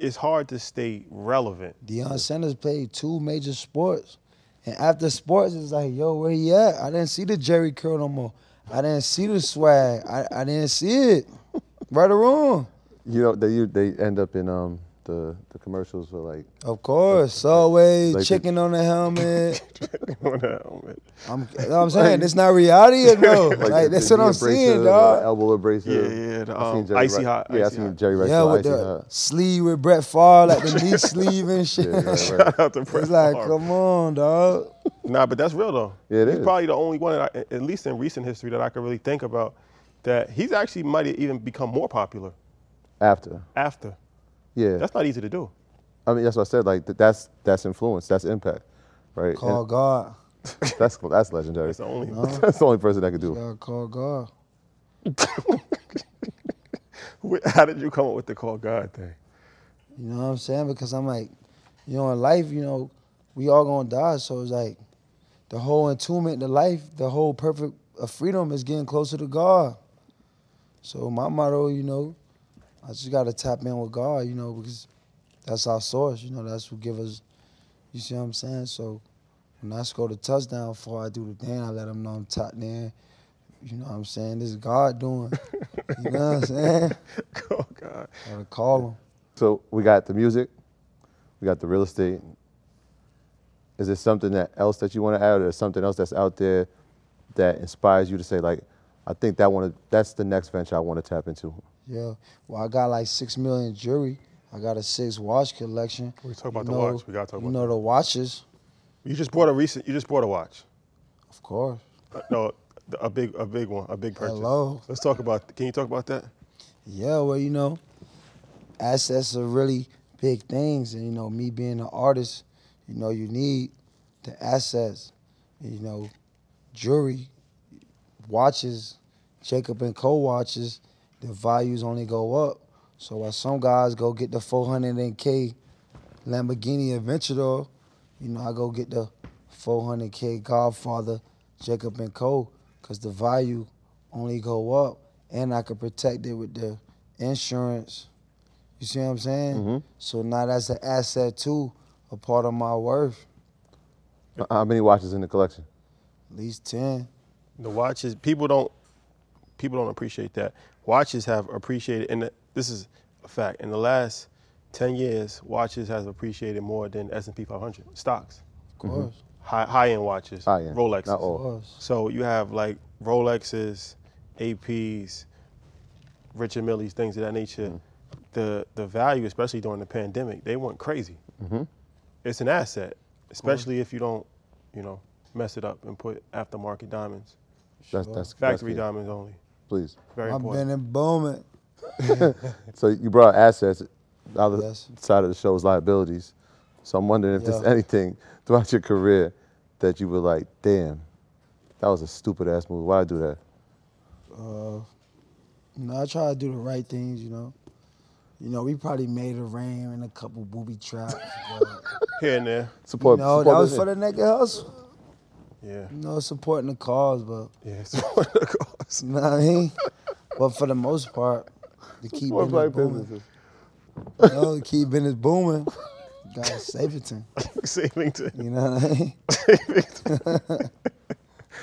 it's hard to stay relevant. Deion Sanders played two major sports. And after sports, it's like, yo, where he at? I didn't see the Jheri curl no more. I didn't see the swag. I, I didn't see it. right or wrong. You know, they they end up in um the the commercials for like Of course. Subway, Like the- chicken on the helmet. chicken On that helmet. I'm, you know what I'm saying? It's not reality or no? Like, the- that's the what I'm knee seeing, dog. Elbow abrasion. Yeah, yeah, the, I seen um, Jerry icy Rice- hot, Yeah, I icy seen hot. Jerry Rice. Yeah, with the hot. sleeve with Brett Favre, like the knee sleeve and shit. Yeah, right, right. Shout out to Brett It's like, Favre. come on, dog. Nah, but that's real though. Yeah, it he's is. probably the only one, that I, at least in recent history, that I could really think about that he's actually might even become more popular After. after. Yeah. That's not easy to do. I mean, that's what I said. Like th- that's that's influence. That's impact, right? Call God. That's that's legendary. That's the only. that's the only person that could do. it. Gotta call God. Wh- How did you come up with the call God thing? You know what I'm saying? Because I'm like, you know, in life, you know, we all gonna die. So it's like the whole entombment to life, the whole perfect of freedom is getting closer to God. So my motto, you know, I just gotta tap in with God, you know, because that's our source, you know, that's who give us you see what I'm saying? So when I score the touchdown before I do the thing, I let them know I'm tapped in. You know what I'm saying? This is God doing. you know what I'm saying? Call God. Gotta call him. So we got the music, we got the real estate. Is there something that else that you want to add, or something else that's out there that inspires you to say, like, I think that one, that's the next venture I want to tap into. Yeah. Well, I got like six million jewelry. I got a six watch collection. We talk about You the know- watch. We gotta talk You about know the watches, You just bought a recent. You just bought a watch. of course. Uh, No, a big, a big one, a big purchase. Hello. Let's talk about. Can you talk about that? Yeah, well, you know, assets are really big things, and you know, me being an artist, you know, you need the assets. You know, jewelry, watches, Jacob and Co. watches, the values only go up. So while some guys go get the 400k Lamborghini Aventador, you know, I go get the 400k Godfather Jacob and Co. Cause the value only go up, and I could protect it with the insurance. You see what I'm saying? Mm-hmm. So now that's an asset too, a part of my worth. Uh, how many watches in the collection? At least ten. The watches. People don't. People don't appreciate that. Watches have appreciated, and this is a fact. In the last ten years, watches has appreciated more than S and P 500 stocks. Of course. Mm-hmm. High high end watches. High end, Rolexes. not all. So you have like Rolexes, APs, Richard Millie's, things of that nature. Mm-hmm. The the value, especially during the pandemic, they went crazy. Mm-hmm. It's an asset, especially if you don't, you know, mess it up and put aftermarket diamonds, That's that's factory that's diamonds only. Please. Very I've important. been in booming. So you brought assets. The other Yes. side of the show is liabilities. So I'm wondering if there's anything throughout your career that you were like, damn, that was a stupid ass move. Why'd I do that? Uh, you know, I try to do the right things. You know, you know, we probably made a rain and a couple booby traps. But, Here and there. Support. you know, support that was for the naked hustle. Yeah. You know, supporting the cause, but Yeah. It's one of the cause. You know what I mean. but for the most part, to keep business black booming, businesses. you know, to keep business booming, save it to. You know what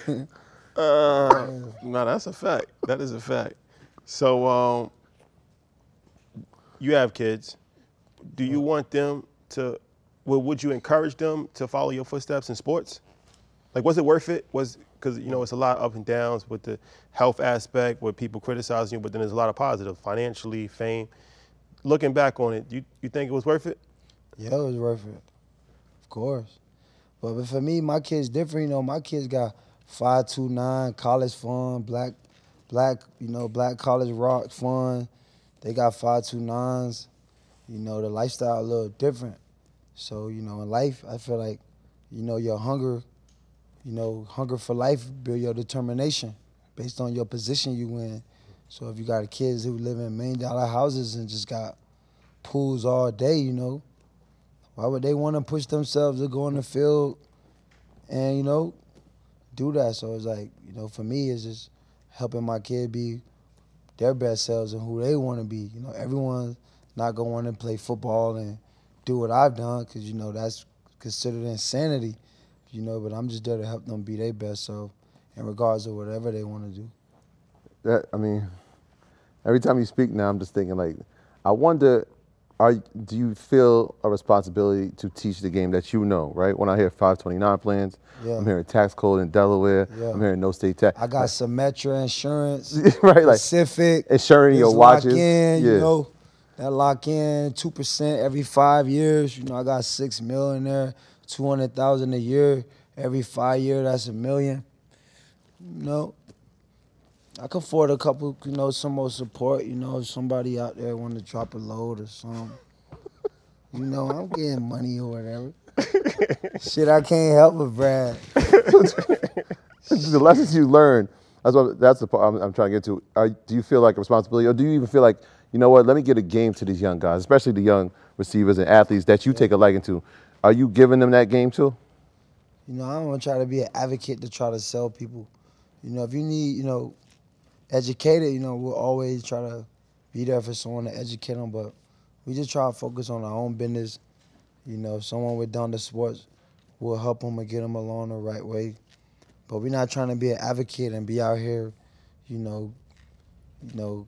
I mean? Uh, no, that's a fact. That is a fact. So, um, you have kids. Do you want them to? Well, would you encourage them to follow your footsteps in sports? Like, was it worth it? Was because you know it's a lot of up and downs with the health aspect, with people criticizing you, but then there's a lot of positive, financially, fame. looking back on it, you you think it was worth it? Yeah, it was worth it. Of course. But, but for me, my kids different. You know, my kids got five two nine college fund, black, black, you know, black college rock fund. They got five two nines. You know, the lifestyle a little different. So you know, in life, I feel like, you know, your hunger, you know, hunger for life build your determination based on your position you in. So if you got kids who live in million dollar houses and just got pools all day, you know, why would they want to push themselves to go in the field and, you know, do that? So it's like, you know, for me, it's just helping my kid be their best selves and who they want to be. You know, everyone's not going to play football and do what I've done because, you know, that's considered insanity, you know, but I'm just there to help them be their best self in regards to whatever they want to do. That I mean, every time you speak now, I'm just thinking like, I wonder, are do you feel a responsibility to teach the game that you know, right? When I hear 529 plans, Yeah. I'm hearing tax code in Delaware, Yeah. I'm hearing no state tax. I got Symetra insurance, right, like Pacific, insuring your watches. Lock in, yeah. you know, that lock in two percent every five years. You know, I got six million there, two hundred thousand a year every five year. That's a million. You know, I can afford a couple. You know, some more support. You know, if somebody out there want to drop a load or something. You know, I'm getting money or whatever. Shit, I can't help it, Brad. the lessons you learn. That's what. That's the part I'm, I'm trying to get to. Are, do you feel like a responsibility, or do you even feel like, you know what? Let me get a game to these young guys, especially the young receivers and athletes that you take a liking to. Are you giving them that game too? You know, I don't want to try to be an advocate to try to sell people. You know, if you need, you know, educated, you know, we'll always try to be there for someone to educate them. But we just try to focus on our own business. You know, someone with Donda Sports, we'll help them and get them along the right way. But we're not trying to be an advocate and be out here, you know, you know,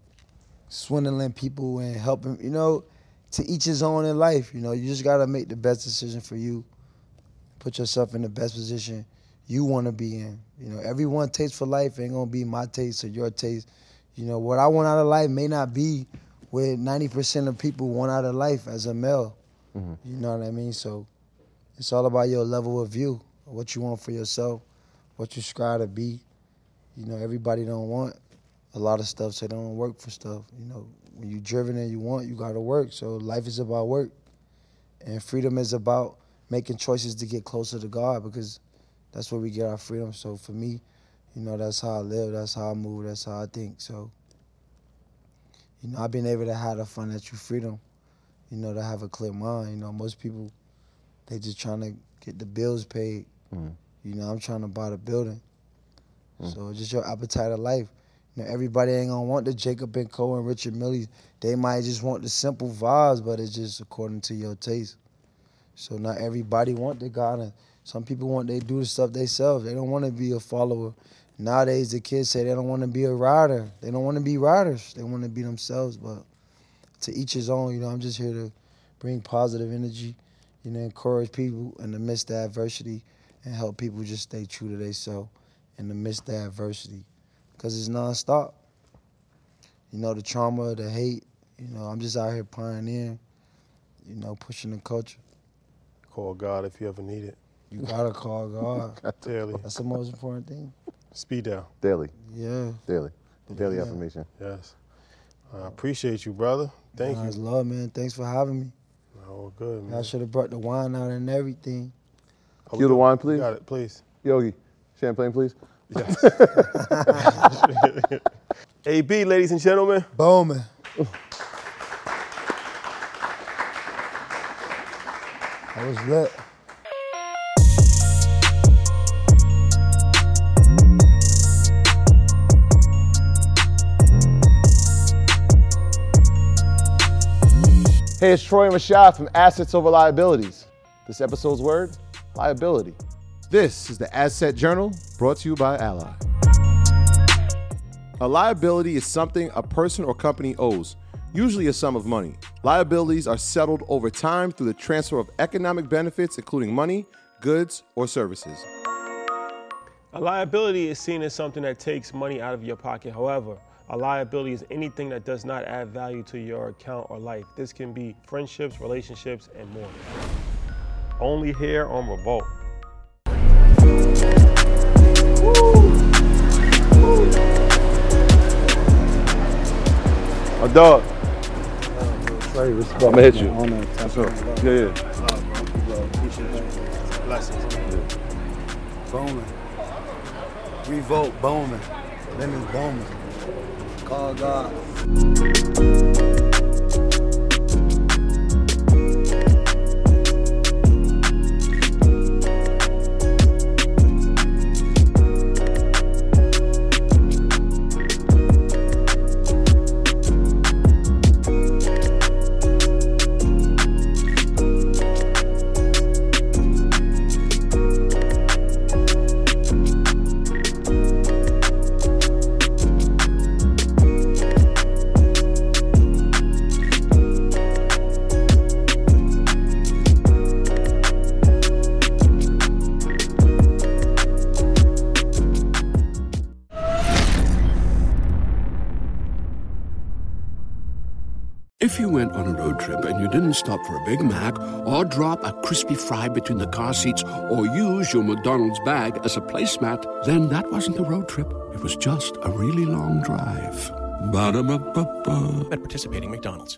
swindling people and helping. You know, to each his own in life. You know, you just gotta make the best decision for you put yourself in the best position you want to be in. You know, everyone taste for life ain't gonna be my taste or your taste. You know, what I want out of life may not be what 90% of people want out of life as a male. Mm-hmm. You know what I mean? So it's all about your level of view, what you want for yourself, what you strive to be. You know, everybody don't want a lot of stuff, so they don't work for stuff. You know, when you're driven and you want, you gotta work. So life is about work. And freedom is about making choices to get closer to God because that's where we get our freedom. So for me, you know, that's how I live, that's how I move, that's how I think. So, you know, I've been able to have the financial freedom, you know, to have a clear mind. You know, most people, they just trying to get the bills paid. Mhm. You know, I'm trying to buy the building. So just your appetite of life. Know, everybody ain't gonna want the Jacob and Co. and Richard Millie. They might just want the simple vibes, but it's just according to your taste. So not everybody want the God. Some people want they do the stuff themselves. They don't want to be a follower. Nowadays, the kids say they don't want to be a rider. They don't want to be riders. They want to be themselves. But to each his own. You know, I'm just here to bring positive energy. You know, encourage people in the midst of adversity, and help people just stay true to themselves in the midst of adversity, because it's nonstop. You know, the trauma, the hate. You know, I'm just out here pioneering. You know, pushing the culture. Call God if you ever need it. You gotta call God. Daily. That's the most important thing. Speed down. Daily, Yeah. daily, daily Yeah. affirmation. Yes. I appreciate you, brother. Thank Nah, It's you. love, man. Thanks for having me. Oh, good, man. I should have brought the wine out and everything. Oh, Cue the oh, wine, we please. Got it, please. Yogi, champagne, please. Yes. AB, ladies and gentlemen. Bowman. I was lit. Hey, it's Troy Rashad from Assets Over Liabilities. This episode's word, liability. This is the Asset Journal brought to you by Ally. A liability is something a person or company owes, usually a sum of money. Liabilities are settled over time through the transfer of economic benefits, including money, goods, or services. A liability is seen as something that takes money out of your pocket. However, A liability is anything that does not add value to your account or life. This can be friendships, relationships, and more. Only here on Revolt. A dog. Sorry, respect. I'ma hit you. What's up? in, Yeah, yeah. Blessings. Bowman. Revolt Bowman. Lemon Bowman. Call God. For a Big Mac or drop a crispy fry between the car seats or use your McDonald's bag as a placemat, then that wasn't a road trip. It was just a really long drive. Ba-da-ba-ba-ba. at participating McDonald's.